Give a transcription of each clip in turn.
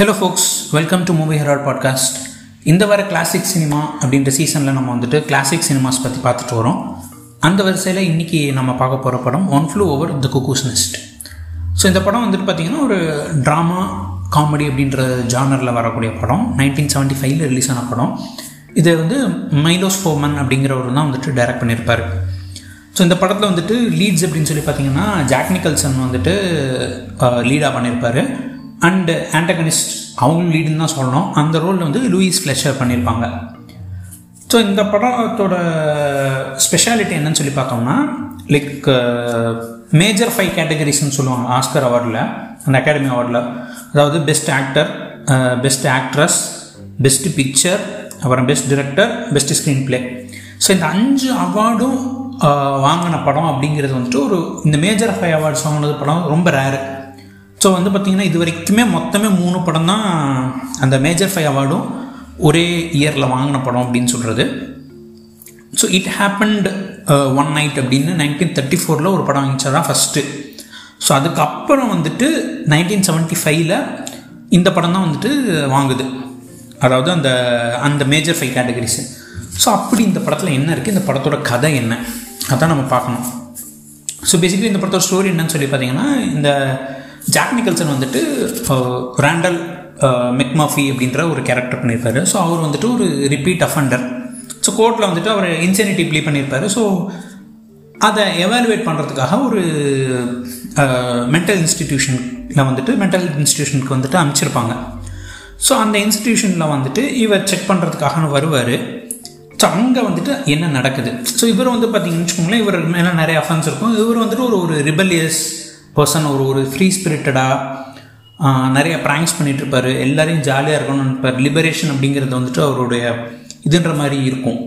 Hello folks welcome to movie herald podcast இந்த வர classic cinema அப்படின்ற சீசனில் நம்ம வந்துட்டு கிளாசிக் சினிமாஸ் பற்றி பார்த்துட்டு வரோம். அந்த வரிசையில் இன்றைக்கி நம்ம பார்க்க போகிற படம் One Flew Over the Cuckoo's Nest so இந்த படம் வந்துட்டு பார்த்திங்கன்னா ஒரு ட்ராமா காமெடி அப்படின்ற ஜானரில் வரக்கூடிய படம். நைன்டீன் செவன்ட்டி ஃபைவ்ல ரிலீஸ் ஆன படம். இது வந்து மைலோஸ் ஃபோமன் அப்படிங்கிறவர் தான் வந்துட்டு டைரக்ட் பண்ணியிருப்பார் ஸோ இந்த படத்தில் வந்துட்டு லீட்ஸ் அப்படின்னு சொல்லி பார்த்தீங்கன்னா ஜாக் நிக்கல்சன் வந்துட்டு லீடாக பண்ணியிருப்பார் அண்டு ஆண்டகனிஸ்ட் அவங்களும் லீடுன்னு தான் சொல்லணும். அந்த ரோலில் வந்து லூயிஸ் ஃப்ளெஷர் பண்ணியிருப்பாங்க ஸோ இந்த படத்தோட ஸ்பெஷாலிட்டி என்னன்னு சொல்லி பார்த்தோம்னா லைக் மேஜர் ஃபைவ் கேட்டகரிஸ்னு சொல்லுவாங்க. ஆஸ்கர் அவார்டில் அந்த அகாடமி அவார்டில் அதாவது best actor best actress best picture அப்புறம் best director best screenplay so இந்த அஞ்சு அவார்டும் uh, வாங்கின படம் அப்படிங்கிறது வந்துட்டு ஒரு இந்த மேஜர் ஃபைவ் அவார்ட்ஸ் வாங்கினது படம் ரொம்ப ரேரு ஸோ வந்து பார்த்திங்கன்னா இது வரைக்குமே மொத்தமே மூணு படம் தான் அந்த மேஜர் ஃபைவ் அவார்டும் ஒரே இயரில் வாங்கின படம் அப்படின்னு சொல்கிறது so It Happened One Night அப்படின்னு நைன்டீன் தேர்ட்டி ஃபோரில் ஒரு படம் வாங்கிச்சா தான் ஃபஸ்ட்டு ஸோ அதுக்கப்புறம் வந்துட்டு நைன்டீன் செவன்ட்டி ஃபைவ்ல இந்த படம் தான் வந்துட்டு வாங்குது. அதாவது அந்த அந்த மேஜர் ஃபைவ் கேட்டகரிஸு ஸோ அப்படி இந்த படத்தில் என்ன இருக்குது இந்த படத்தோட கதை என்ன? அதான் நம்ம பார்க்கணும். ஸோ பேசிக்கலி இந்த படத்தோட ஸ்டோரி என்னன்னு சொல்லி பார்த்தீங்கன்னா இந்த ஜாக் நிக்கல்சன் வந்துட்டு ரேண்டல் மெக்மாஃபி அப்படின்ற ஒரு கேரக்டர் பண்ணியிருப்பார். ஸோ அவர் வந்துட்டு ஒரு ரிப்பீட் அஃபண்டர் ஸோ கோர்ட்டில் வந்துட்டு அவர் இன்செனிட்டி ப்ளே பண்ணியிருப்பாரு. ஸோ அதை எவாலுவேட் பண்ணுறதுக்காக ஒரு மென்டல் இன்ஸ்டிடியூஷனில் வந்துட்டு மென்டல் இன்ஸ்டிடியூஷனுக்கு வந்துட்டு அமைச்சிருப்பாங்க ஸோ அந்த இன்ஸ்டிடியூஷனில் வந்துட்டு இவர் செக் பண்ணுறதுக்காக வருவார். ஸோ அங்கே வந்துட்டு என்ன நடக்குது? ஸோ இவர் வந்து பார்த்தீங்கன்னு வச்சுக்கோங்களேன் இவர் மேலே நிறைய அஃபென்ஸ் இருக்கும். இவர் வந்துட்டு ஒரு ஒரு ரிபல்லியஸ் பர்சன் ஒரு ஒரு ஃப்ரீ ஸ்பிரிட்டடாக நிறைய ப்ராங்க்ஸ் பண்ணிகிட்டு இருப்பார் எல்லாரையும் ஜாலியாக இருக்கணும்னு நினைப்பார். லிபரேஷன் அப்படிங்கிறது வந்துட்டு அவருடைய இதுன்ற மாதிரி இருக்கும்.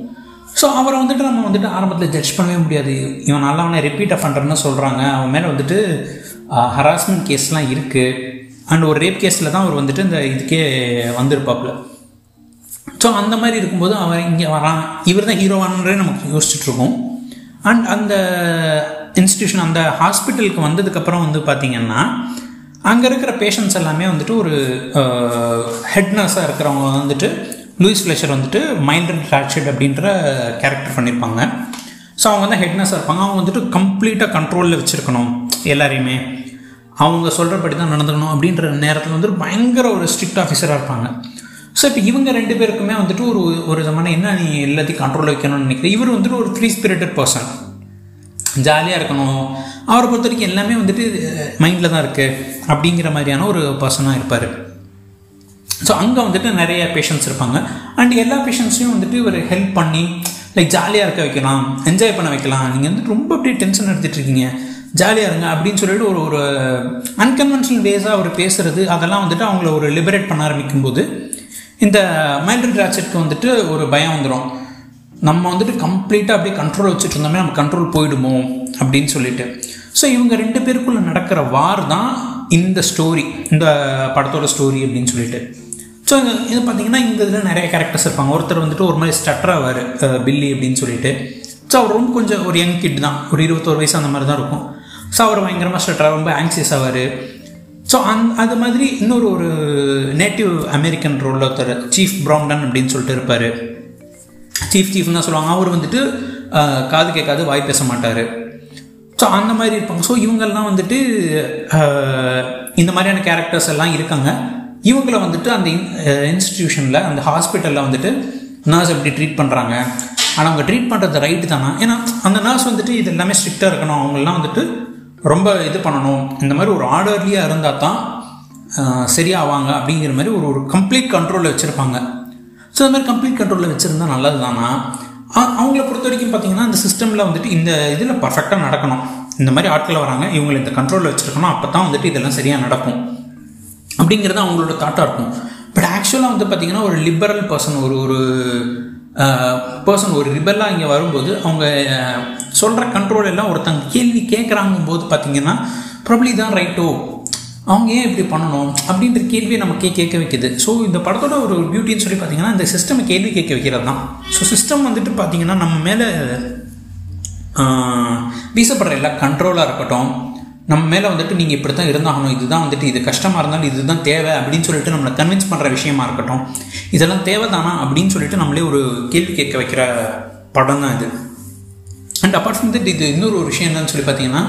ஸோ அவரை வந்துட்டு நம்ம வந்துட்டு ஆரம்பத்தில் ஜட்ஜ் பண்ணவே முடியாது. இவன் நல்லா அவனை ரிப்பீட் பண்ணுறேன்னு சொல்கிறாங்க அவன் மேலே வந்துட்டு ஹராஸ்மெண்ட் கேஸ்லாம் இருக்குது அண்ட் ஒரு ரேப் கேஸில் தான் அவர் வந்துட்டு இந்த இதுக்கே வந்திருப்பாப்புல. ஸோ அந்த மாதிரி இருக்கும்போது அவன் இங்கே வரான். இவர் தான் ஹீரோவானுன்றே நமக்கு யோசிச்சுட்ருக்கோம் அண்ட் அந்த இன்ஸ்டியூஷன் அந்த ஹாஸ்பிட்டலுக்கு வந்ததுக்கப்புறம் வந்து பார்த்திங்கன்னா அங்கே இருக்கிற பேஷண்ட்ஸ் எல்லாமே வந்துட்டு ஒரு ஹெட் நர்ஸாக இருக்கிறவங்க வந்துட்டு லூயிஸ் ஃப்ளெஷர் வந்துட்டு மைல்ட் அண்ட் ஃப்ராக்சர்ட் அப்படின்ற கேரக்டர் பண்ணியிருப்பாங்க ஸோ அவங்க வந்து ஹெட் நர்ஸாக இருப்பாங்க. அவங்க வந்துட்டு கம்ப்ளீட்டாக கண்ட்ரோலில் வச்சுருக்கணும் எல்லாரையுமே. அவங்க சொல்கிறபடி தான் நடந்துக்கணும் அப்படின்ற நேரத்தில் வந்துட்டு பயங்கர ஒரு ஸ்ட்ரிக்ட் ஆஃபீஸராக இருப்பாங்க. ஸோ இப்போ இவங்க ரெண்டு பேருக்குமே வந்துட்டு ஒரு ஒரு விதமான என்ன நீ எல்லாத்தையும் கண்ட்ரோல் வைக்கணும்னு நினைக்கிறேன் இவர் வந்துட்டு ஒரு ஃப்ரீ ஸ்பிரிட்டட் பர்சன் ஜாலியாக இருக்கணும். அவரை பொறுத்த வரைக்கும் எல்லாமே வந்துட்டு மைண்டில் தான் இருக்குது அப்படிங்கிற மாதிரியான ஒரு பர்சனாக இருப்பார். ஸோ அங்கே வந்துட்டு நிறைய பேஷண்ட்ஸ் இருப்பாங்க. அண்ட் எல்லா பேஷண்ட்ஸையும் வந்துட்டு ஒரு ஹெல்ப் பண்ணி லைக் ஜாலியாக இருக்க வைக்கலாம். என்ஜாய் பண்ண வைக்கலாம். நீங்கள் வந்துட்டு ரொம்ப அப்படியே டென்ஷன் எடுத்துகிட்டு இருக்கீங்க. ஜாலியாக இருங்க அப்படின்னு சொல்லிட்டு ஒரு ஒரு அன்கன்வென்ஷனல் வேஸாக அவர் பேசுகிறது அதெல்லாம் வந்துட்டு அவங்கள ஒரு லிபரேட் பண்ண ஆரம்பிக்கும் போது இந்த மைல்டு ராட்செட்க்கு வந்துட்டு ஒரு பயம் வந்துடும் நம்ம வந்துட்டு கம்ப்ளீட்டாக அப்படியே கண்ட்ரோல் வச்சுட்டு இருந்தோமே நம்ம கண்ட்ரோல் போயிடுமோ அப்படின்னு சொல்லிட்டு. ஸோ இவங்க ரெண்டு பேருக்குள்ளே நடக்கிற வார் தான் இந்த ஸ்டோரி இந்த படத்தோட ஸ்டோரி அப்படின்னு சொல்லிட்டு. ஸோ இது பார்த்தீங்கன்னா இந்த இதில் நிறைய கேரக்டர்ஸ் இருப்பாங்க. ஒருத்தர் வந்துட்டு ஒரு மாதிரி ஸ்டட்ராவார் பில்லி அப்படின்னு சொல்லிட்டு. ஸோ அவர் ரொம்ப கொஞ்சம் ஒரு யங் கிட் தான். ஒரு இருபத்தோரு வயசு அந்த மாதிரி தான் இருக்கும். ஸோ அவர் பயங்கரமாக ஸ்டட்டராக ரொம்ப ஆங்ஸியஸ் ஆவார். ஸோ அந் அது மாதிரி இன்னொரு ஒரு நேட்டிவ் அமெரிக்கன் ரோலில் ஒருத்தர் சீஃப் ப்ரௌண்டன் அப்படின்னு சொல்லிட்டு இருப்பார். சீஃப் சீஃப்னு தான் சொல்லுவாங்க. அவர் வந்துட்டு காது கேட்காது வாய் பேச மாட்டார் ஸோ அந்த மாதிரி இருப்பாங்க. ஸோ இவங்கெல்லாம் வந்துட்டு இந்த மாதிரியான கேரக்டர்ஸ் எல்லாம் இருக்காங்க. இவங்கள வந்துட்டு அந்த இன்ஸ்டிடியூஷனில் அந்த ஹாஸ்பிட்டலில் வந்துட்டு நர்ஸ் எப்படி ட்ரீட் பண்ணுறாங்க ஆனால் அவங்க ட்ரீட் பண்ணுறது ரைட்டு தானே? ஏன்னா அந்த நர்ஸ் வந்துட்டு இது எல்லாமே ஸ்ட்ரிக்டாக இருக்கணும். அவங்கெல்லாம் வந்துட்டு ரொம்ப இது பண்ணணும். இந்த மாதிரி ஒரு ஆர்டர்லியாக இருந்தால் தான் சரியாவாங்க அப்படிங்கிற மாதிரி ஒரு ஒரு கம்ப்ளீட் கண்ட்ரோலில் வச்சுருப்பாங்க. ஸோ அது மாதிரி கம்ப்ளீட் கண்ட்ரோலில் வச்சுருந்தா நல்லது தானா அவங்கள பொறுத்த வரைக்கும் பார்த்தீங்கன்னா இந்த சிஸ்டமில் வந்துட்டு இந்த இதில் பர்ஃபெக்டாக நடக்கணும். இந்த மாதிரி ஆட்கள் வராங்க இவங்களை இந்த கண்ட்ரோலில் வச்சுருக்கணும் அப்போ தான் வந்துட்டு இதெல்லாம் சரியாக நடக்கும். அப்படிங்கிறது அவங்களோட தாட்டாக இருக்கும். பட் ஆக்சுவலாக வந்து பார்த்திங்கன்னா ஒரு லிபரல் பர்சன் ஒரு ஒரு பர்சன் ஒரு ரிபலாக இங்கே வரும்போது அவங்க சொல்கிற கண்ட்ரோல் எல்லாம் ஒருத்தங்க கேள்வி கேட்குறாங்கும் போது பார்த்தீங்கன்னா ப்ராப்ளி தான் ரைட்டோ அவங்க ஏன் இப்படி பண்ணணும் அப்படின்ற கேள்வியை நமக்கே கேட்க வைக்கிது. ஸோ இந்த படத்தோட ஒரு பியூட்டின்னு சொல்லி பார்த்தீங்கன்னா இந்த சிஸ்டமை கேள்வி கேட்க வைக்கிறது தான் ஸோ சிஸ்டம் வந்துட்டு பார்த்தீங்கன்னா நம்ம மேலே வீசப்படுற எல்லா கண்ட்ரோலாக இருக்கட்டும் நம்ம மேலே வந்துட்டு நீங்கள் இப்படி தான் இருந்தாகணும் இதுதான் வந்துட்டு இது கஷ்டமாக இருந்தாலும் இதுதான் தேவை அப்படின்னு சொல்லிட்டு நம்மளை கன்வின்ஸ் பண்ணுற விஷயமா இருக்கட்டும் இதெல்லாம் தேவைதானா அப்படின்னு சொல்லிட்டு நம்மளே ஒரு கேள்வி கேட்க வைக்கிற படம் தான் இது. அண்ட் அப்பார்ட் ஃப்ரம் தட் இது இன்னொரு ஒரு விஷயம் என்னன்னு சொல்லி பார்த்தீங்கன்னா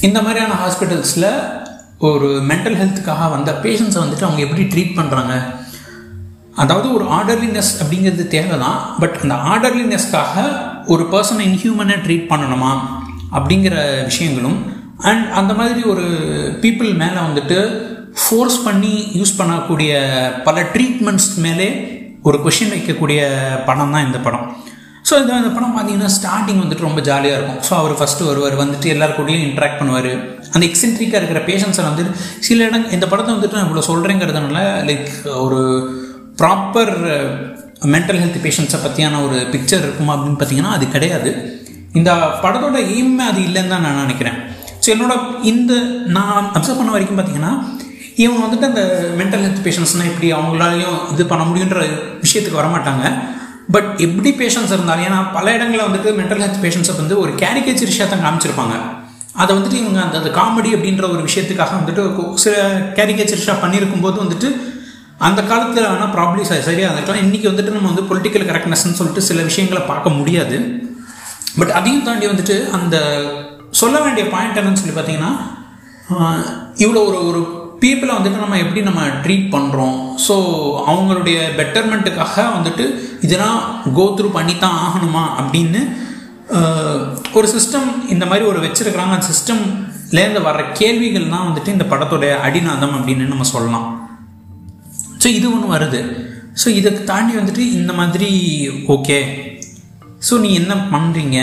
இந்த மாதிரியான ஹாஸ்பிட்டல்ஸில் ஒரு மென்டல் ஹெல்த்துக்காக வந்த பேஷண்ட்ஸை வந்துட்டு அவங்க எப்படி ட்ரீட் பண்ணுறாங்க அதாவது ஒரு ஆர்டர்லினஸ் அப்படிங்கிறது தேவை தான் பட் அந்த ஆர்டர்லினஸ்க்காக ஒரு பர்சனை இன்ஹியூமனாக ட்ரீட் பண்ணணுமா? அப்படிங்கிற விஷயங்களும் அண்ட் அந்த மாதிரி ஒரு பீப்புள் மேலே வந்துட்டு ஃபோர்ஸ் பண்ணி யூஸ் பண்ணக்கூடிய பல ட்ரீட்மெண்ட்ஸ் மேலே ஒரு கொஷின் வைக்கக்கூடிய படம் தான் இந்த படம். ஸோ இந்த இந்த படம் பார்த்தீங்கன்னா ஸ்டார்டிங் வந்துட்டு ரொம்ப ஜாலியாக இருக்கும். ஸோ அவர் ஃபஸ்ட்டு வருவார். வந்துட்டு எல்லாருக்கூடையும் கூடயும் இன்ட்ராக்ட் பண்ணுவார். அந்த எக்ஸென்ட்ரிக்காக இருக்கிற பேஷன்ஸை வந்து சில இடம் இந்த படத்தை வந்துட்டு நான் இவ்வளோ சொல்கிறேங்கிறதுனால லைக் ஒரு ப்ராப்பர் மென்டல் ஹெல்த் பேஷண்ட்ஸை பற்றியான ஒரு பிக்சர் இருக்குமா அப்படின்னு பார்த்தீங்கன்னா அது கிடையாது. இந்த படத்தோட எய்மே அது இல்லைன்னு தான் நான் நினைக்கிறேன். ஸோ என்னோட இந்த நான் அப்சர்வ் பண்ண வரைக்கும் பார்த்தீங்கன்னா இவங்க வந்துட்டு அந்த மென்டல் ஹெல்த் பேஷண்ட்ஸ்னால் எப்படி அவங்களாலையும் இது பண்ண முடியுன்ற விஷயத்துக்கு வரமாட்டாங்க. பட் எப்படி பேஷண்ட்ஸ் இருந்தாலும் ஏன்னா பல இடங்களில் வந்துட்டு மென்டல் ஹெல்த் பேஷண்ட்ஸை வந்து ஒரு கேரிகேச்சர் தான் காமிச்சிருப்பாங்க. அதை வந்துட்டு இவங்க அந்த அந்த காமெடி அப்படின்ற ஒரு விஷயத்துக்காக வந்துட்டு சில கேரிகேச்சர்ஸாக பண்ணியிருக்கும் போது வந்துட்டு அந்த காலத்தில் ஆனால் ப்ராப்ளி சரியாக இருக்கலாம் இன்றைக்கி வந்துட்டு நம்ம வந்து பொலிட்டிக்கல் கரெக்ட்னஸ்ன்னு சொல்லிட்டு சில விஷயங்களை பார்க்க முடியாது. பட் அதையும் தாண்டி வந்துட்டு அந்த சொல்ல வேண்டிய பாயிண்ட் என்னன்னு சொல்லி பார்த்தீங்கன்னா இவ்வளோ ஒரு ஒரு பீப்புளை வந்துட்டு நம்ம எப்படி நம்ம ட்ரீட் பண்ணுறோம் ஸோ அவங்களுடைய பெட்டர்மெண்ட்டுக்காக வந்துட்டு இதெல்லாம் கோத்ரூ பண்ணி தான் ஆகணுமா அப்படின்னு ஒரு சிஸ்டம் இந்த மாதிரி ஒரு வச்சுருக்கிறாங்க. அந்த சிஸ்டம்லேருந்து வர்ற கேள்விகள் தான் வந்துட்டு இந்த படத்தோடைய அடிநாதம் அப்படின்னு நம்ம சொல்லலாம். ஸோ இது ஒன்று வருது. ஸோ இதை தாண்டி வந்துட்டு இந்த மாதிரி ஓகே ஸோ நீ என்ன பண்ணுறீங்க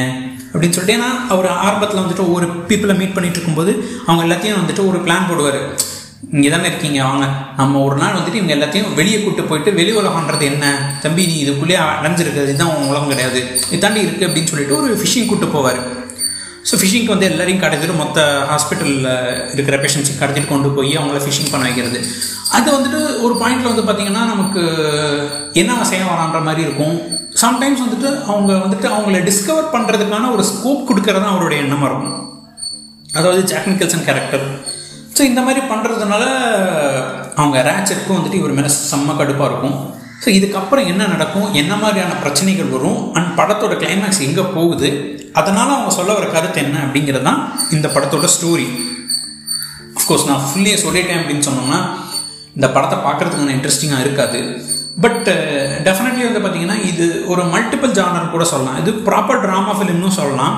அப்படின்னு சொல்லிட்டு ஏன்னா அவர் ஆரம்பத்தில் வந்துட்டு ஒவ்வொரு பீப்புளை மீட் பண்ணிட்டு இருக்கும்போது அவங்க எல்லாத்தையும் வந்துட்டு ஒரு பிளான் போடுவார். இங்கே தானே இருக்கீங்க வாங்க. நம்ம ஒரு நாள் வந்துட்டு இவங்க எல்லாத்தையும் வெளியே கூட்டு போயிட்டு வெளி உலகன்றது என்ன? தம்பி நீ இதுக்குள்ளேயே அடைஞ்சிருக்குது இதுதான் உன் உலகம் கிடையாது. இதாண்டி இருக்குது அப்படின்னு சொல்லிட்டு ஒரு ஃபிஷிங் கூட்டு போவார். ஸோ ஃபிஷிங்க்கு வந்து எல்லாரையும் கடைஞ்சிட்டு மொத்த ஹாஸ்பிட்டலில் இருக்கிற பேஷண்ட்ஸுக்கு கடத்திட்டு கொண்டு போய் அவங்கள ஃபிஷிங் பண்ண வைக்கிறது. அது வந்துட்டு ஒரு பாயிண்டில் வந்து பார்த்திங்கன்னா நமக்கு என்ன செய்ய வரான்ற மாதிரி இருக்கும். சம்டைம்ஸ் வந்துட்டு அவங்க வந்துட்டு அவங்கள டிஸ்கவர் பண்ணுறதுக்கான ஒரு ஸ்கோப் கொடுக்கறது தான் அவருடைய எண்ணமாக இருக்கும் அதாவது ஜாக் நிக்கல்சன் கேரக்டர் ஸோ இந்த மாதிரி பண்ணுறதுனால அவங்க ரேச்சருக்கும் வந்துட்டு இவர் மேலே செம்ம கடுப்பாக இருக்கும். ஸோ இதுக்கப்புறம் என்ன நடக்கும்? என்ன மாதிரியான பிரச்சனைகள் வரும்? அண்ட் படத்தோட கிளைமேக்ஸ் எங்கே போகுது? அதனால் அவங்க சொல்ல வர கருத்து என்ன அப்படிங்கிறது தான் இந்த படத்தோட ஸ்டோரி அஃப்கோர்ஸ் நான் ஃபுல்லியே சொல்லிட்டேன் அப்படின்னு சொன்னோம்னா இந்த படத்தை பார்க்குறதுக்கான இன்ட்ரெஸ்டிங்காக இருக்காது. பட் டெஃபினெட்லி uh, வந்து பார்த்தீங்கன்னா இது ஒரு மல்டிபிள் ஜானர் கூட சொல்லலாம். இது ப்ராப்பர் ட்ராமா ஃபிலிம்னு சொல்லலாம்.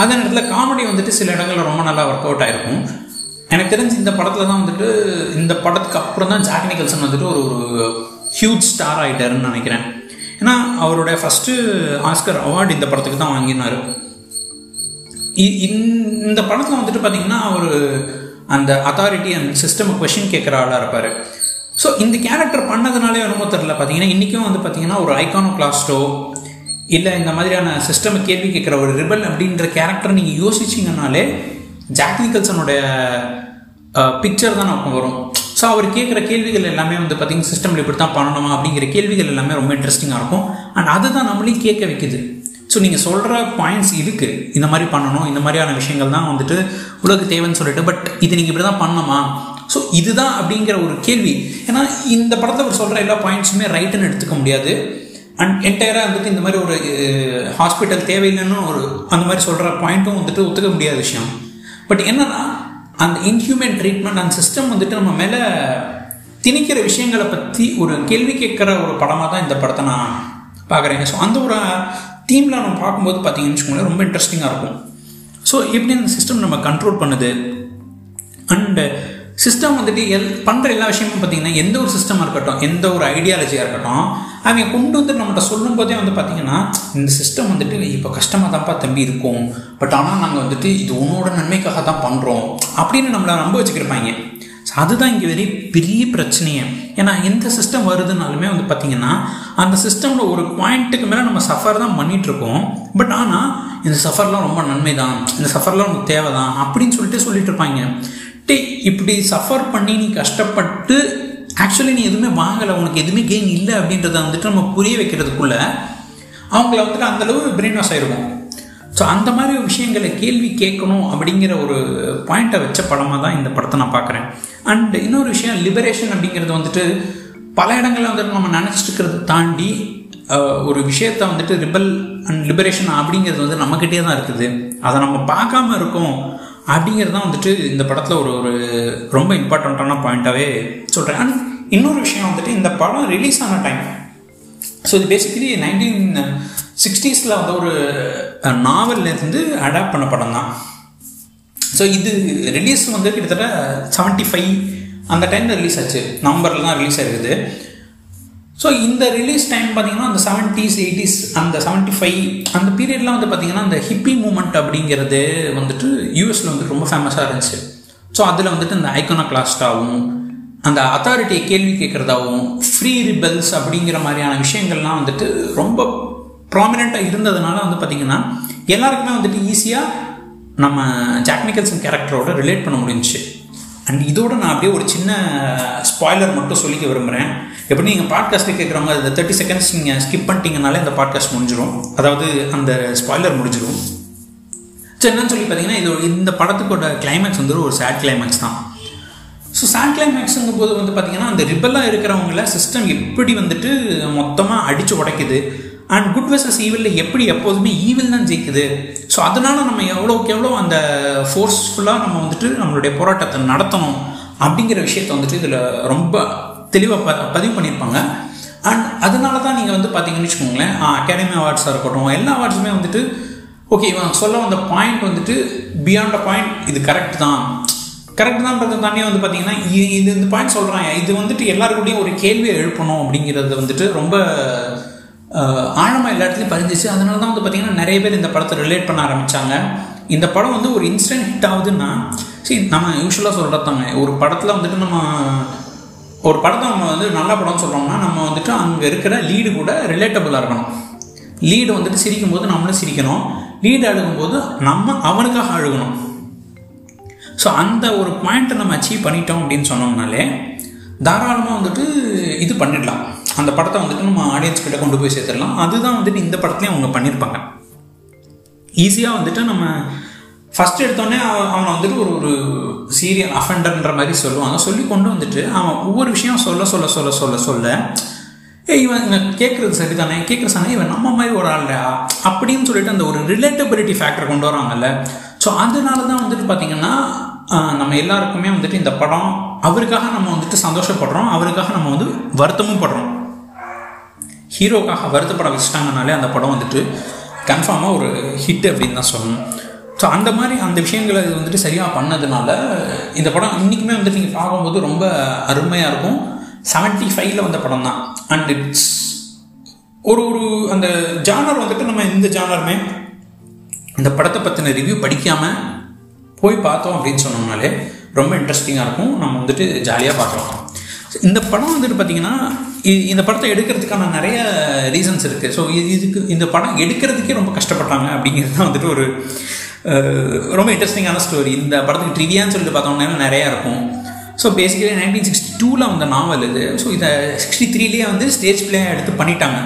அதே நேரத்தில் காமெடி வந்துட்டு சில இடங்களில் ரொம்ப நல்லா ஒர்க் அவுட் ஆயிருக்கும். எனக்கு தெரிஞ்சு இந்த படத்தில் தான் வந்துட்டு இந்த படத்துக்கு அப்புறம் தான் ஜாக் நிக்கல்சன் வந்துட்டு ஒரு ஒரு ஹியூஜ் ஸ்டார் ஆகிட்டாருன்னு நினைக்கிறேன். ஏன்னா அவருடைய ஃபஸ்ட்டு ஆஸ்கர் அவார்டு இந்த படத்துக்கு தான் வாங்கினார். இந்த படத்தில் வந்துட்டு பார்த்தீங்கன்னா அவர் அந்த அத்தாரிட்டி அண்ட் சிஸ்டம் கொஷின் கேட்குற ஆளாக இருப்பார். ஸோ இந்த கேரக்டர் பண்ணதுனாலே என்னமோ தெரில பார்த்தீங்கன்னா இன்றைக்கும் வந்து பார்த்தீங்கன்னா ஒரு ஐகானோ கிளாஸ்டோ இல்லை இந்த மாதிரியான சிஸ்டம் கேள்வி கேட்குற ஒரு ரிபல் அப்படின்ற கேரக்டர் நீங்கள் யோசிச்சிங்கனாலே ஜாக் நிக்கல்சனுடைய பிக்சர் தான் நமக்கு வரும். ஸோ அவர் கேட்குற கேள்விகள் எல்லாமே வந்து பார்த்திங்கன்னா சிஸ்டமில் இப்படி தான் பண்ணணுமா அப்படிங்கிற கேள்விகள் எல்லாமே ரொம்ப இன்ட்ரெஸ்டிங்காக இருக்கும். அண்ட் அதுதான் நம்மளையும் கேட்க வைக்குது. ஸோ நீங்கள் சொல்கிற பாயிண்ட்ஸ் இருக்குது இந்த மாதிரி பண்ணணும் இந்த மாதிரியான விஷயங்கள் தான் வந்துட்டு உலக தேவைன்னு சொல்லிட்டு பட் இது நீங்கள் இப்படி தான் பண்ணணுமா? ஸோ இதுதான் அப்படிங்கிற ஒரு கேள்வி. ஏன்னா இந்த படத்தில் அவர் சொல்கிற எல்லா பாயிண்ட்ஸுமே ரைட்டுன்னு எடுத்துக்க முடியாது. அண்ட் என்டையராக வந்துட்டு இந்த மாதிரி ஒரு ஹாஸ்பிட்டல் தேவையில்லைன்னு ஒரு அந்த மாதிரி சொல்கிற பாயிண்ட்டும் வந்துட்டு ஒத்துக்க முடியாத விஷயம். பட் என்னன்னா அந்த இன்ஹியூமன் ட்ரீட்மெண்ட் அந்த சிஸ்டம் வந்துட்டு நம்ம மேலே திணிக்கிற விஷயங்களை பற்றி ஒரு கேள்வி கேட்குற ஒரு படமாக தான் இந்த படத்தை நான் பார்க்குறேங்க ஸோ அந்த ஒரு தீமில் நம்ம பார்க்கும்போது பார்த்தீங்கன்னு வச்சுக்கோங்களேன் ரொம்ப இன்ட்ரெஸ்டிங்காக இருக்கும். ஸோ எப்படி அந்த சிஸ்டம் நம்ம கண்ட்ரோல் பண்ணுது? அண்டு சிஸ்டம் வந்துட்டு எல் பண்ணுற எல்லா விஷயமும் பார்த்தீங்கன்னா எந்த ஒரு சிஸ்டமாக இருக்கட்டும் எந்த ஒரு ஐடியாலஜியாக இருக்கட்டும் அவங்க கொண்டு வந்து நம்மகிட்ட சொல்லும் போதே வந்து பார்த்தீங்கன்னா இந்த சிஸ்டம் வந்துட்டு இப்போ கஷ்டமாக தான்ப்பா தம்பி இருக்கும். பட் ஆனால் நாங்கள் வந்துட்டு இது உன்னோட நன்மைக்காக தான் பண்ணுறோம் அப்படின்னு நம்மளை நம்ப வச்சுக்கிருப்பாங்க. ஸோ அதுதான் இங்கே வெரி பெரிய பிரச்சனையே. ஏன்னா எந்த சிஸ்டம் வருதுனாலுமே வந்து பார்த்தீங்கன்னா அந்த சிஸ்டமில் ஒரு பாயிண்ட்டுக்கு மேலே நம்ம சஃபர் தான் பண்ணிகிட்ருக்கோம் பட் ஆனால் இந்த சஃபர்லாம் ரொம்ப நன்மை தான் இந்த சஃபர்லாம் நமக்கு தேவை தான் அப்படின்னு சொல்லிட்டு சொல்லிட்டு இருப்பாங்க டே இப்படி சஃபர் பண்ணி நீ கஷ்டப்பட்டு ஆக்சுவலி நீ எதுவுமே வாங்கலை. உனக்கு எதுவுமே கெயின் இல்லை அப்படின்றத வந்துட்டு நம்ம புரிய வைக்கிறதுக்குள்ள அவங்கள வந்துட்டு அந்தளவு பிரெயின் வாஷ் ஆயிருக்கும் ஸோ அந்த மாதிரி விஷயங்களை கேள்வி கேட்கணும் அப்படிங்கிற ஒரு பாயிண்ட்டை வச்ச படமாக தான் இந்த படத்தை நான் பார்க்குறேன். அண்ட் இன்னொரு விஷயம் லிபரேஷன் அப்படிங்கிறது வந்துட்டு பல இடங்களில் வந்துட்டு நம்ம நினச்சிட்டு இருக்கிறத தாண்டி ஒரு விஷயத்த வந்துட்டு ரிபல் அண்ட் லிபரேஷன் அப்படிங்கிறது வந்து நம்மக்கிட்டே தான் இருக்குது. அதை நம்ம பார்க்காம இருக்கோம் அப்படிங்கிறது தான் வந்துட்டு இந்த படத்தில் ஒரு ஒரு ரொம்ப இம்பார்ட்டண்ட்டான பாயிண்ட்டாகவே சொல்கிறேன் அண்ட் இன்னொரு விஷயம் வந்துட்டு இந்த படம் ரிலீஸ் ஆன டைம் ஸோ இது பேசிக்கலி நைன்டீன் சிக்ஸ்டீஸில் வந்து ஒரு நாவல்லேருந்து அடாப்ட் பண்ண படம் தான். ஸோ இது ரிலீஸ் வந்து கிட்டத்தட்ட செவன்ட்டி ஃபைவ் அந்த டைமில் ரிலீஸ் ஆச்சு. நவம்பரில் தான் ரிலீஸ் ஆகிருக்குது ஸோ இந்த ரிலீஸ் டைம் பார்த்தீங்கன்னா அந்த செவன்ட்டீஸ் எயிட்டிஸ் அந்த செவன்ட்டி ஃபைவ் அந்த பீரியட்லாம் வந்து பார்த்தீங்கன்னா அந்த ஹிப்பி மூமெண்ட் அப்படிங்கிறது வந்துட்டு யூஎஸில் வந்து ரொம்ப ஃபேமஸாக இருந்துச்சு. ஸோ அதில் வந்துட்டு இந்த ஐக்கோனா கிளாஸ்டாகவும் அந்த அத்தாரிட்டியை கேள்வி கேட்குறதாகவும் ஃப்ரீ ரிபல்ஸ் அப்படிங்கிற மாதிரியான விஷயங்கள்லாம் வந்துட்டு ரொம்ப ப்ராமினெண்ட்டாக இருந்ததுனால வந்து பார்த்திங்கன்னா எல்லாருக்குமே வந்துட்டு ஈஸியாக நம்ம ஜாக் நிக்கல்சன் கேரக்டரோட ரிலேட் பண்ண முடிஞ்சிச்சு. அண்ட் இதோட நான் அப்படியே ஒரு சின்ன ஸ்பாய்லர் மட்டும் சொல்லிக்க விரும்புகிறேன் எப்படி நீங்கள் பாட்காஸ்ட்டில் கேட்குறவங்க இந்த தேர்ட்டி செகண்ட்ஸ் நீங்கள் ஸ்கிப் பண்ணிட்டீங்கனாலே இந்த பாட்காஸ்ட் முடிஞ்சிடும் அதாவது அந்த ஸ்பாய்லர் முடிஞ்சிடும் சரி என்னன்னு சொல்லி பார்த்தீங்கன்னா இது இந்த படத்துக்கோட கிளைமேக்ஸ் வந்து ஒரு சேட் கிளைமேக்ஸ் தான். ஸோ சேட் கிளைமேக்ஸுங்கும் போது வந்து பார்த்திங்கன்னா அந்த ரிபலாக இருக்கிறவங்கள சிஸ்டம் எப்படி வந்துட்டு மொத்தமாக அடித்து உடைக்குது? அண்ட் குட் வெர்சஸ் ஈவிலில் எப்படி எப்போதுமே ஈவில் தான் ஜெயிக்குது? ஸோ அதனால் நம்ம எவ்வளோக்கு எவ்வளோ அந்த ஃபோர்ஸ்ஃபுல்லாக நம்ம வந்துட்டு நம்மளுடைய போராட்டத்தை நடத்தணும் அப்படிங்கிற விஷயத்த வந்துட்டு இதில் ரொம்ப தெளிவாக ப பதிவு பண்ணியிருப்பாங்க. அண்ட் அதனால தான் நீங்கள் வந்து பார்த்தீங்கன்னு வச்சுக்கோங்களேன் அகாடமி அவார்ட்ஸாக இருக்கட்டும் எல்லா அவார்ட்ஸுமே வந்துட்டு ஓகே இவன் சொல்ல வந்த பாயிண்ட் வந்துட்டு பியாண்ட் அ பாயிண்ட் இது கரெக்ட் தான். கரெக்ட் தான் தாண்டி வந்து பார்த்தீங்கன்னா இது இந்த பாயிண்ட் சொல்கிறாங்க இது வந்துட்டு எல்லாருக்கூடையும் ஒரு கேள்வியை எழுப்பணும் அப்படிங்கிறது வந்துட்டு ரொம்ப ஆழமாக எல்லா இடத்துலையும் பதிஞ்சிச்சு. அதனால தான் வந்து பார்த்திங்கன்னா நிறைய பேர் இந்த படத்தை ரிலேட் பண்ண ஆரம்பித்தாங்க இந்த படம் வந்து ஒரு இன்ஸ்டன்ட் ஹிட் ஆகுதுன்னா சரி நம்ம யூஸ்வலாக சொல்கிறதாங்க ஒரு படத்தில் வந்துட்டு நம்ம ஒரு படத்தை நம்ம வந்து நல்ல படம்னு சொல்கிறோம்னா நம்ம வந்துட்டு அங்கே இருக்கிற லீடு கூட ரிலேட்டபுளாக இருக்கணும். லீடு வந்துட்டு சிரிக்கும் போது நம்மளும் சிரிக்கணும். லீடு அழுகும்போது நம்ம அவனுக்காக அழுகணும். ஸோ அந்த ஒரு பாயிண்ட்டை நம்ம அச்சீவ் பண்ணிட்டோம் அப்படின்னு சொன்னோம்னாலே தாராளமாக வந்துட்டு இது பண்ணிடலாம். அந்த படத்தை வந்துட்டு நம்ம ஆடியன்ஸ் கிட்ட கொண்டு போய் சேர்த்துடலாம். அதுதான் வந்துட்டு இந்த படத்துலேயும் அவங்க பண்ணியிருப்பாங்க ஈஸியாக வந்துட்டு நம்ம ஃபஸ்ட் எடுத்தோடனே அவனை வந்துட்டு ஒரு ஒரு சீரியல் அஃபெண்டர்ன்ற மாதிரி சொல்லுவாங்க சொல்லி கொண்டு வந்துட்டு அவன் ஒவ்வொரு விஷயம் சொல்ல சொல்ல சொல்ல சொல்ல சொல்ல ஏ இவன் கேட்குறது சரிதானே? கேட்குற சாங்க இவன் நம்ம மாதிரி ஒரு ஆள் அப்படின்னு சொல்லிட்டு அந்த ஒரு ரிலேட்டபிலிட்டி ஃபேக்டர் கொண்டு வராங்கல்ல. ஸோ அதனால தான் வந்துட்டு பார்த்தீங்கன்னா நம்ம எல்லாருக்குமே வந்துட்டு இந்த படம் அவருக்காக நம்ம வந்துட்டு சந்தோஷப்படுறோம் அவருக்காக நம்ம வந்து வருத்தமும் படுறோம். ஹீரோக்காக வருத்தப்பட வச்சுட்டாங்கனாலே அந்த படம் வந்துட்டு கன்ஃபார்மாக ஒரு ஹிட் அப்படின்னு தான் சொல்லணும். ஸோ அந்த மாதிரி அந்த விஷயங்களை இது வந்துட்டு சரியாக பண்ணதுனால இந்த படம் இன்றைக்குமே வந்துட்டு நீங்கள் பார்க்கும்போது ரொம்ப அருமையாக இருக்கும். செவன்ட்டி ஃபைவ்ல வந்த படம் தான். அண்ட் இட்ஸ் ஒரு ஒரு அந்த ஜானர் வந்துட்டு நம்ம இந்த ஜானருமே இந்த படத்தை பற்றின ரிவ்யூ படிக்காமல் போய் பார்த்தோம் அப்படின்னு சொன்னோம்னாலே ரொம்ப இன்ட்ரெஸ்டிங்காக இருக்கும். நம்ம வந்துட்டு ஜாலியாக பார்க்கலாம். இந்த படம் வந்துட்டு பார்த்தீங்கன்னா இந்த படத்தை எடுக்கிறதுக்கான நிறைய ரீசன்ஸ் இருக்குது ஸோ இதுக்கு இந்த படம் எடுக்கிறதுக்கே ரொம்ப கஷ்டப்பட்டாங்க அப்படிங்கிறது தான் வந்துட்டு ஒரு ரொம்ப இன்ட்ரெஸ்டிங்கான ஸ்டோரி இந்த படத்துக்கு ட்ரிவியான்னு சொல்லிட்டு பார்த்தோம்னா நிறையா இருக்கும். ஸோ பேசிக்கலி நைன்டீன் சிக்ஸ்டி டூவில் வந்த நாவல் இது. ஸோ இதை சிக்ஸ்டி த்ரீலேயே வந்து ஸ்டேஜ் பிளே எடுத்து பண்ணிட்டாங்க.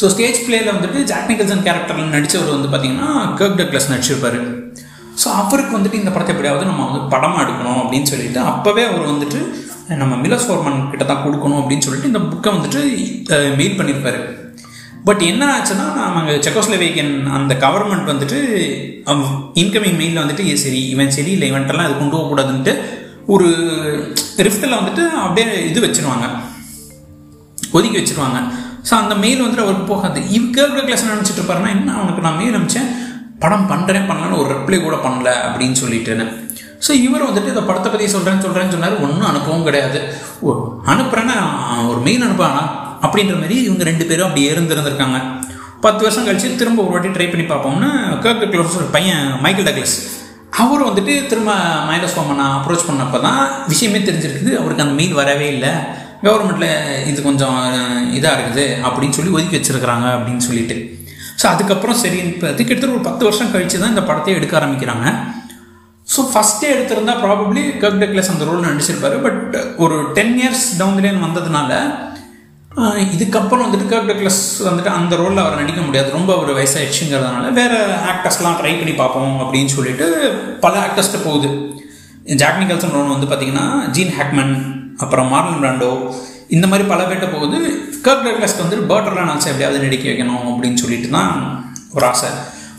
ஸோ ஸ்டேஜ் பிளேயில் வந்துட்டு ஜாக் நிக்கல்சன் கேரக்டரில் நடித்தவர் வந்து பார்த்தீங்கன்னா கர்க் டக்லஸ் நடிச்சிருப்பாரு. ஸோ அவருக்கு வந்துட்டு இந்த படத்தை எப்படியாவது நம்ம வந்து படமாக எடுக்கணும் அப்படின்னு சொல்லிட்டு அப்போவே அவர் வந்துட்டு நம்ம மிலஸ் ஃபோர்மன் கிட்ட தான் கொடுக்கணும் அப்படின்னு சொல்லிட்டு இந்த புக்கை வந்துட்டு மெயில் பண்ணியிருப்பாரு பட் என்ன ஆச்சுன்னா நம்ம செக்கோஸ்லோவேக்கியன் அந்த கவர்மெண்ட் வந்துட்டு இன்கமிங் மெயிலில் வந்துட்டு சரி இவன் சரி இல்லை இவன்ட்டெல்லாம் இது கொண்டு போகக்கூடாதுன்ட்டு ஒரு ரிஃப்டில் வந்துட்டு அப்படியே இது வச்சிருவாங்க. ஒதுக்கி வச்சிருவாங்க. ஸோ அந்த மெயில் வந்துட்டு அவருக்கு போகாது. இவங்க கிளாஸ் நினச்சிட்டு இருப்பாருன்னா என்ன அவனுக்கு நான் மெயில் அனுப்பிச்சேன். படம் பண்ணுறேன் பண்ணலான்னு ஒரு ரிப்ளை கூட பண்ணல அப்படின்னு சொல்லிட்டேன்னு. ஸோ இவர் வந்துட்டு இந்த படத்தை பற்றி சொல்கிறேன்னு சொல்கிறேன்னு சொன்னார். ஒன்றும் அனுப்பவும் கிடையாது. ஓ அனுப்புகிறேன்னா ஒரு மெயின் அனுப்பானா அப்படின்ற மாதிரி இவங்க ரெண்டு பேரும் அப்படி இருந்திருந்திருக்காங்க. பத்து வருஷம் கழிச்சு திரும்ப ஒரு வாட்டி ட்ரை பண்ணி பார்ப்போம்னா கேர்க் க்ளோஸ் ஒரு பையன் மைக்கேல் டக்லஸ் அவர் வந்துட்டு திரும்ப மைனஸ் ஃபோமனை அப்ரோச் பண்ணப்போ தான் விஷயமே தெரிஞ்சிருக்குது. அவருக்கு அந்த மெயில் வரவே இல்லை. கவர்மெண்ட்டில் இது கொஞ்சம் இதாக இருக்குது அப்படின்னு சொல்லி ஒதுக்கி வச்சுருக்கிறாங்க அப்படின்னு சொல்லிட்டு. ஸோ அதுக்கப்புறம் சரி இப்போ அதுக்கு ஒரு பத்து வருஷம் கழித்து தான் இந்த படத்தை எடுக்க ஆரம்பிக்கிறாங்க. ஸோ ஃபஸ்ட்டே எடுத்திருந்தா ப்ராபப்ளி கர்க் அந்த ரோல் நடிச்சிருப்பாரு. பட் ஒரு டென் இயர்ஸ் டவுன் லைன் வந்ததுனால இதுக்கப்புறம் வந்துட்டு கர்க் டக்லஸ் வந்துட்டு அந்த ரோலில் அவர் நடிக்க முடியாது. ரொம்ப ஒரு வயசாகிடுச்சுங்கிறதுனால வேறு ஆக்டர்ஸ்லாம் ட்ரை பண்ணி பார்ப்போம் அப்படின்னு சொல்லிட்டு பல ஆக்டர்ஸ்ட்டு போகுது. ஜாக் நிகல்சன் ரோல் வந்து பார்த்தீங்கன்னா ஜீன் ஹேக்மன் அப்புறம் மார்லன் பிராண்டோ இந்த மாதிரி பல பேர்ட்ட போகுது கர்க் டக்லஸ்க்கு வந்துட்டு பேர்டர்லாம் நினச்சா எப்படியாவது நடிக்க வைக்கணும் அப்படின்னு சொல்லிட்டு தான் ஒரு ஆசை.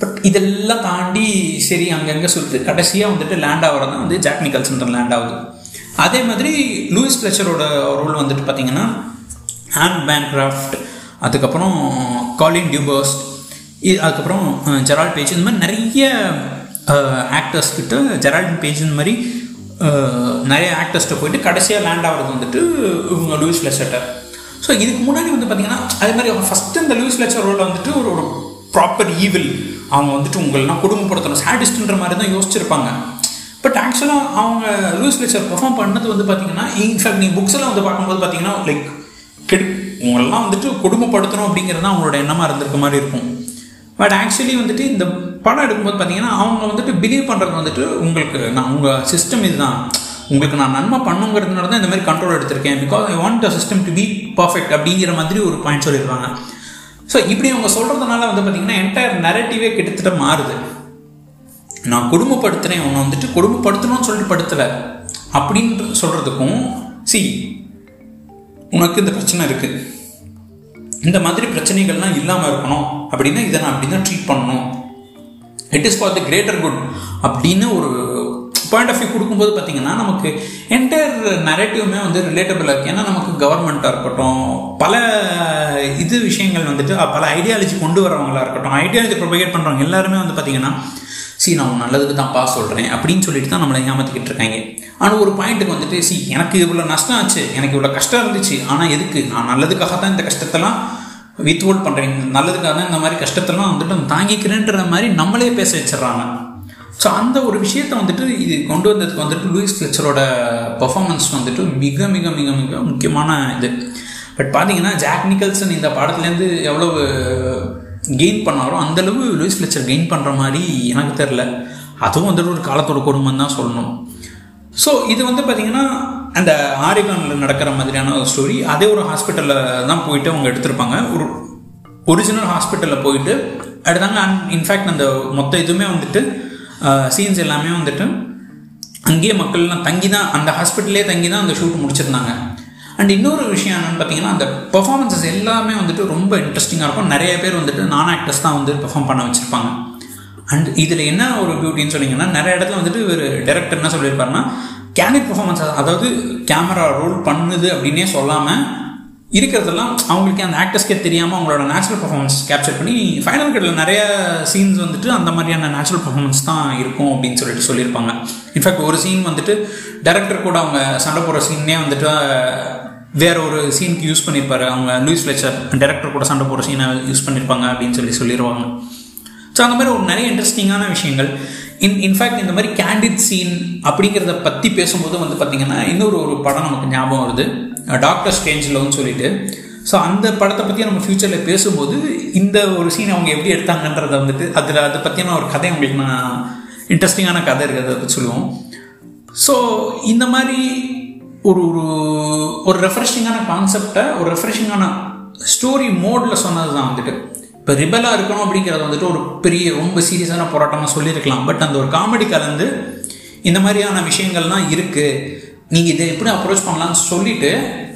பட் இதெல்லாம் தாண்டி சரி அங்கங்கே சுற்று கடைசியாக வந்துட்டு லேண்ட் ஆகிறது தான் வந்து ஜாக் நிக்கல்சன் லேண்ட் ஆகுது. அதே மாதிரி லூயிஸ் பிளச்சரோட ரோல் வந்துட்டு பார்த்தீங்கன்னா ஆன் பேன்கிராஃப்ட் அதுக்கப்புறம் காலின் டியூபர்ஸ்ட் அதுக்கப்புறம் ஜெரால்ட் பேஜ் இந்த மாதிரி நிறைய ஆக்டர்ஸ் கிட்ட ஜெரால்டின் பேஜ் இந்த மாதிரி நிறைய ஆக்டர்ஸ்கிட்ட போயிட்டு கடைசியாக லேண்ட் ஆகிறது வந்துட்டு இவங்க லூயிஸ் ஃப்ளெச்சர்ட்ட. ஸோ இதுக்கு முன்னாடி வந்து பார்த்தீங்கன்னா அதே மாதிரி அவங்க ஃபஸ்ட்டு இந்த லூயிஸ் லெச்சர் ரோலில் வந்துட்டு ஒரு ஒரு ப்ராப்பர் ஈவில் அவங்க வந்துட்டு உங்களெல்லாம் குடும்பப்படுத்தணும். சாடிஸ்ட்ன்ற மாதிரி தான் யோசிச்சிருப்பாங்க. பட் ஆக்சுவலாக அவங்க லூஸ் லெக்சர் பெர்ஃபார்ம் பண்ணது வந்து பார்த்தீங்கன்னா இன்ஃபேக்ட் நீங்கள் புக்ஸ் எல்லாம் வந்து பார்க்கும்போது பார்த்தீங்கன்னா லைக் கெடு உங்களெல்லாம் வந்துட்டு குடும்பப்படுத்தணும் அப்படிங்கிறது தான் அவங்களோட எண்ணமாக இருந்திருக்க மாதிரி இருக்கும். பட் ஆக்சுவலி வந்துட்டு இந்த படம் எடுக்கும்போது பார்த்தீங்கன்னா அவங்க வந்துட்டு பிலீவ் பண்ணுறது வந்துட்டு உங்களுக்கு நான் உங்கள் சிஸ்டம் இதுதான். உங்களுக்கு நான் நன்மை பண்ணுங்கிறதுனால தான் இந்த மாதிரி கண்ட்ரோல் எடுத்திருக்கேன். Because I want the system to be perfect அப்படிங்கிற மாதிரி ஒரு பாயிண்ட் சொல்லியிருக்காங்க. ஸோ இப்படி அவங்க சொல்கிறதுனால வந்து பார்த்தீங்கன்னா என்டையர் நெரட்டிவே கிட்டத்தட்ட மாறுது. நான் கொடுமைப்படுத்துறேன் உன்னை வந்துட்டு கொடுமைப்படுத்தணும்னு சொல்லிட்டு படுத்தலை. அப்படின்னு சொல்கிறதுக்கும் சி உனக்கு இந்த பிரச்சனை இருக்குது இந்த மாதிரி பிரச்சனைகள்லாம் இல்லாமல் இருக்கணும். அப்படின்னா இதை நான் அப்படி தான் ட்ரீட் பண்ணணும். It is for the greater good அப்படின்னு ஒரு பாயிண்ட் ஆஃப் வியூ கொடுக்கும்போது பார்த்தீங்கன்னா நமக்கு என்டையர் நரேட்டிவ்மே வந்து ரிலேட்டபிளாக இருக்குது ஏன்னா நமக்கு கவர்மெண்ட்டாக இருக்கட்டும் பல இது விஷயங்கள் வந்துட்டு பல ஐடியாலஜி கொண்டு வரவங்களா இருக்கட்டும் ஐடியாலஜி ப்ரொபகேட் பண்ணுறவங்க எல்லாருமே வந்து பார்த்தீங்கன்னா சி நான் நல்லதுக்கு தான் பாஸ் சொல்கிறேன் அப்படின்னு சொல்லிட்டு தான் நம்மளை ஏமாற்றிக்கிட்டு இருக்காங்க. ஆனால் ஒரு பாயிண்ட்டுக்கு வந்துட்டு சி எனக்கு இவ்வளோ நஷ்டம் ஆச்சு எனக்கு இவ்வளோ கஷ்டம் இருந்துச்சு ஆனால் எதுக்கு? நான் நல்லதுக்காக தான் இந்த கஷ்டத்தெல்லாம் வித் ஹோல்ட் பண்ணுறேன் நல்லதுக்காக தான் இந்த மாதிரி கஷ்டத்தெல்லாம் வந்துட்டு தாங்கிக்கிறேன்ற மாதிரி நம்மளே பேச வச்சிடறாங்க. ஸோ அந்த ஒரு விஷயத்தை வந்துட்டு இது கொண்டு வந்ததுக்கு வந்துட்டு லூயிஸ் ஃபிளச்சரோட பர்ஃபார்மன்ஸ் வந்துட்டு மிக மிக மிக மிக முக்கியமான இது. பட் பார்த்தீங்கன்னா ஜாக் நிக்கல்சன் இந்த படத்துலேருந்து எவ்வளவு கெயின் பண்ணாரோ அந்தளவு லூயிஸ் ஃபிளச்சர் கெயின் பண்ணுற மாதிரி எனக்கு தெரில அதுவும் வந்துட்டு ஒரு காலத்தோட குடும்பம் தான் சொல்லணும். ஸோ இது வந்து பார்த்தீங்கன்னா அந்த ஆரிகானில் நடக்கிற மாதிரியான ஒரு ஸ்டோரி அதே ஒரு ஹாஸ்பிட்டலில் தான் போயிட்டு அவங்க எடுத்திருப்பாங்க. ஒரு ஒரிஜினல் ஹாஸ்பிட்டலில் போயிட்டு எடுத்தாங்க அண்ட் இன்ஃபேக்ட் அந்த மொத்த இதுவுமே வந்துட்டு சீன்ஸ் எல்லாமே வந்துட்டு அங்கேயே மக்கள்லாம் தங்கி தான் அந்த ஹாஸ்பிட்டல்லே தங்கி தான் அந்த ஷூட் முடிச்சிருந்தாங்க. அண்ட் இன்னொரு விஷயம் என்னென்னு பார்த்தீங்கன்னா அந்த பெர்ஃபார்மன்ஸஸ் எல்லாமே வந்துட்டு ரொம்ப இன்ட்ரெஸ்டிங்காக இருக்கும். நிறைய பேர் வந்துட்டு நான் ஆக்டர்ஸ் தான் வந்து பெர்ஃபார்ம் பண்ண வச்சுருப்பாங்க. அண்ட் இதில் என்ன ஒரு பியூட்டின்னு சொன்னீங்கன்னா நிறைய இடத்துல வந்துட்டு ஒரு டேரக்டர் என்ன சொல்லியிருப்பாருன்னா கேனிக் பர்ஃபார்மன்ஸ் அதாவது கேமரா ரோல் பண்ணுது அப்படின்னே சொல்லாமல் இருக்கிறதெல்லாம் அவங்களுக்கு அந்த ஆக்டர்ஸ்க்கே தெரியாமல் அவங்களோட நேச்சுரல் பர்ஃபார்மன்ஸ் கேப்சர் பண்ணி ஃபைனல் கட்டில் நிறைய சீன்ஸ் வந்துட்டு அந்த மாதிரியான நேச்சுரல் பர்ஃபார்மன்ஸ் தான் இருக்கும் அப்படின்னு சொல்லிட்டு சொல்லியிருப்பாங்க. இன்ஃபேக்ட் ஒரு சீன் வந்துட்டு டேரக்டர் கூட அவங்க சண்டை போடுற சீனே வந்துட்டு வேற ஒரு சீனுக்கு யூஸ் பண்ணியிருப்பாரு. அவங்க லூயிஸ் ஃப்ளெச்சர் டேரக்டர் கூட சண்டை போடுற சீனை யூஸ் பண்ணியிருப்பாங்க அப்படின்னு சொல்லி சொல்லிடுவாங்க ஸோ அந்த மாதிரி ஒரு நிறைய இன்ட்ரெஸ்டிங்கான விஷயங்கள். இன் இன்ஃபேக்ட் இந்த மாதிரி கேண்டிட் சீன் அப்படிங்கிறத பற்றி பேசும்போது வந்து பார்த்திங்கன்னா இன்னொரு ஒரு படம் நமக்கு ஞாபகம் வருது. டாக்டர் ஸ்டேஞ்சிலோன்னு சொல்லிட்டு. ஸோ அந்த படத்தை பற்றி நம்ம ஃப்யூச்சரில் பேசும்போது இந்த ஒரு சீன் அவங்க எப்படி எடுத்தாங்கன்றத வந்துட்டு அதில் அதை பற்றியான ஒரு கதை உங்களுக்கு நான் இன்ட்ரெஸ்டிங்கான கதை இருக்குது அதை பற்றி சொல்லுவோம். ஸோ இந்த மாதிரி ஒரு ஒரு ஒரு ரெஃப்ரெஷிங்கான கான்செப்டை ஒரு ரெஃப்ரெஷிங்கான ஸ்டோரி மோடில் சொன்னது தான் வந்துட்டு. இப்போ ரிபலாக இருக்கணும் அப்படிங்கிறது வந்துட்டு ஒரு பெரிய ரொம்ப சீரியஸான போராட்டமாக சொல்லியிருக்கலாம். பட் அந்த ஒரு காமெடி கலந்து இந்த மாதிரியான விஷயங்கள்லாம் இருக்குது நீங்கள் இதை எப்படி அப்ரோச் பண்ணலாம்னு சொல்லிட்டு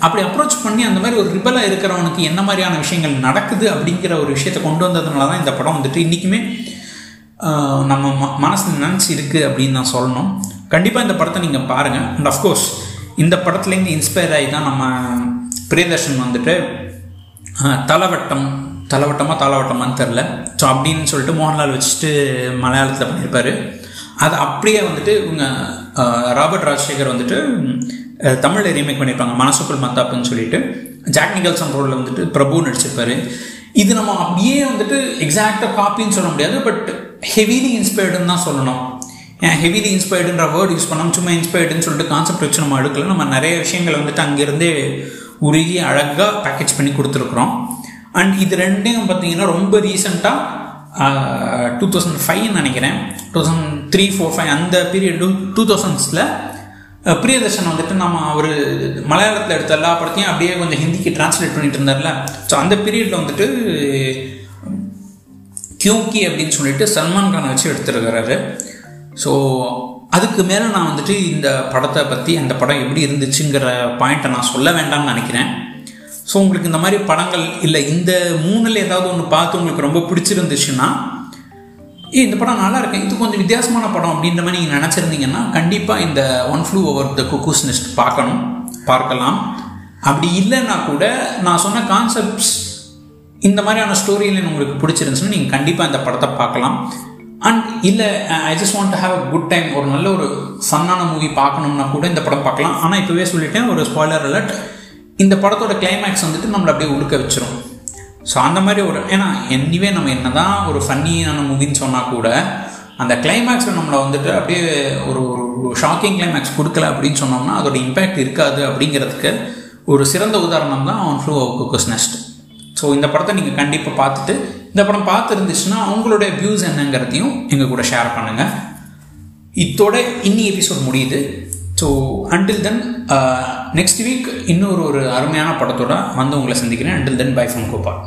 அப்படி அப்ரோச் பண்ணி அந்த மாதிரி ஒரு ரிபலாக இருக்கிறவனுக்கு என்ன மாதிரியான விஷயங்கள் நடக்குது அப்படிங்கிற ஒரு விஷயத்தை கொண்டு வந்ததுனால தான் இந்த படம் வந்துட்டு இன்றைக்குமே நம்ம ம மனசில் நினச்சி இருக்குது அப்படின்னு நான் சொல்லணும். கண்டிப்பாக இந்த படத்தை நீங்கள் பாருங்கள் அண்ட் அஃப்கோர்ஸ் இந்த படத்துலேருந்து இன்ஸ்பயர் ஆகி தான் நம்ம பிரியதர்ஷன் வந்துட்டு தலவட்டம் தலவட்டமாக தாளவட்டமான்னு தெரில ஸோ அப்படின்னு சொல்லிட்டு மோகன்லால் வச்சுட்டு மலையாளத்தில் பண்ணியிருப்பார். அது அப்படியே வந்துட்டு இவங்க ராபர்ட் ராஜசேகர் வந்துட்டு தமிழில் ரீமேக் பண்ணியிருப்பாங்க மனசுக்குள் மத்தாப்புன்னு சொல்லிட்டு. ஜாக் நிகல்சன் ரோலில் வந்துட்டு பிரபு நடிச்சிருப்பார். இது நம்ம அப்படியே வந்துட்டு எக்ஸாக்டாக காப்பின்னு சொல்ல முடியாது பட் ஹெவிலி இன்ஸ்பயர்டுன்னு தான் சொல்லணும். ஏன் ஹெவிலி இன்ஸ்பயர்டுன்ற வேர்ட் யூஸ் பண்ணாமல் சும்மா இன்ஸ்பயர்டுன்னு சொல்லிட்டு கான்செப்ட் வச்சு நம்ம எடுக்கல நம்ம நிறைய விஷயங்கள் வந்துட்டு அங்கேருந்தே உருகி அழகாக பேக்கேஜ் பண்ணி கொடுத்துருக்குறோம். அண்ட் இது ரெண்டையும் பார்த்தீங்கன்னா ரொம்ப ரீசெண்டாக டூ தௌசண்ட் ஃபைவ்னு நினைக்கிறேன். Two thousand three four five அந்த பீரியடும் டூ தௌசண்ட்ஸில் பிரியதர்ஷன் வந்துட்டு நம்ம அவர் மலையாளத்தில் எடுத்த எல்லா படத்தையும் அப்படியே கொஞ்சம் ஹிந்திக்கு டிரான்ஸ்லேட் பண்ணிட்டு இருந்தார்ல. ஸோ அந்த பீரியடில் வந்துட்டு கியூக்கி அப்படின்னு சொல்லிட்டு சல்மான் கானை வச்சு எடுத்துருக்கிறாரு. ஸோ அதுக்கு மேலே நான் வந்துட்டு இந்த படத்தை பற்றி அந்த படம் எப்படி இருந்துச்சுங்கிற பாயிண்ட்டை நான் சொல்ல வேண்டாம்னு நினைக்கிறேன். ஸோ உங்களுக்கு இந்த மாதிரி படங்கள் இல்லை. இந்த மூணில் ஏதாவது ஒன்று பார்த்து உங்களுக்கு ரொம்ப பிடிச்சிருந்துச்சுன்னா ஏ இந்த படம் நல்லா இருக்கு இது கொஞ்சம் வித்தியாசமான படம் அப்படின்ற மாதிரி நீங்கள் நினச்சிருந்தீங்கன்னா கண்டிப்பாக இந்த One Flew Over the Cuckoo's Nest பார்க்கணும். பார்க்கலாம். அப்படி இல்லைன்னா கூட நான் சொன்ன கான்செப்ட்ஸ் இந்த மாதிரியான ஸ்டோரியில் உங்களுக்கு பிடிச்சிருந்துச்சுன்னா நீங்கள் கண்டிப்பாக இந்த படத்தை பார்க்கலாம். அண்ட் இல்லை I just want have a good time ஒரு நல்ல ஒரு ஃபன்னான மூவி பார்க்கணும்னா கூட இந்த படம் பார்க்கலாம். ஆனால் இப்போவே சொல்லிட்டேன் ஒரு ஸ்பாய்லர் அலர்ட் இந்த படத்தோட கிளைமேக்ஸ் வந்துட்டு நம்மளை அப்படியே உடுக்க வச்சிரும். ஸோ அந்த மாதிரி ஒரு ஏன்னா எனிவே நம்ம என்ன தான் ஒரு ஃபன்னியான மூவின்னு சொன்னால் கூட அந்த கிளைமேக்ஸில் நம்மளை வந்துட்டு அப்படியே ஒரு ஒரு ஷாக்கிங் கிளைமேக்ஸ் கொடுக்கல அப்படின்னு சொன்னோம்னா அதோட இம்பேக்ட் இருக்காது அப்படிங்கிறதுக்கு ஒரு சிறந்த உதாரணம் தான் அவன் Flew of Cuckoo's Nest so இந்த படத்தை நீங்கள் கண்டிப்பாக பார்த்துட்டு இந்த படம் பார்த்து இருந்துச்சுன்னா உங்களுடைய வியூஸ் என்னங்கிறதையும் எங்கள் கூட ஷேர் பண்ணுங்கள் இத்தோட இன்னி எபிசோட் முடியுது. So until then next week இன்னொரு ஒரு அருமையான படத்தோட வந்து உங்களை சந்திக்கிறேன். Until then bye from Gopal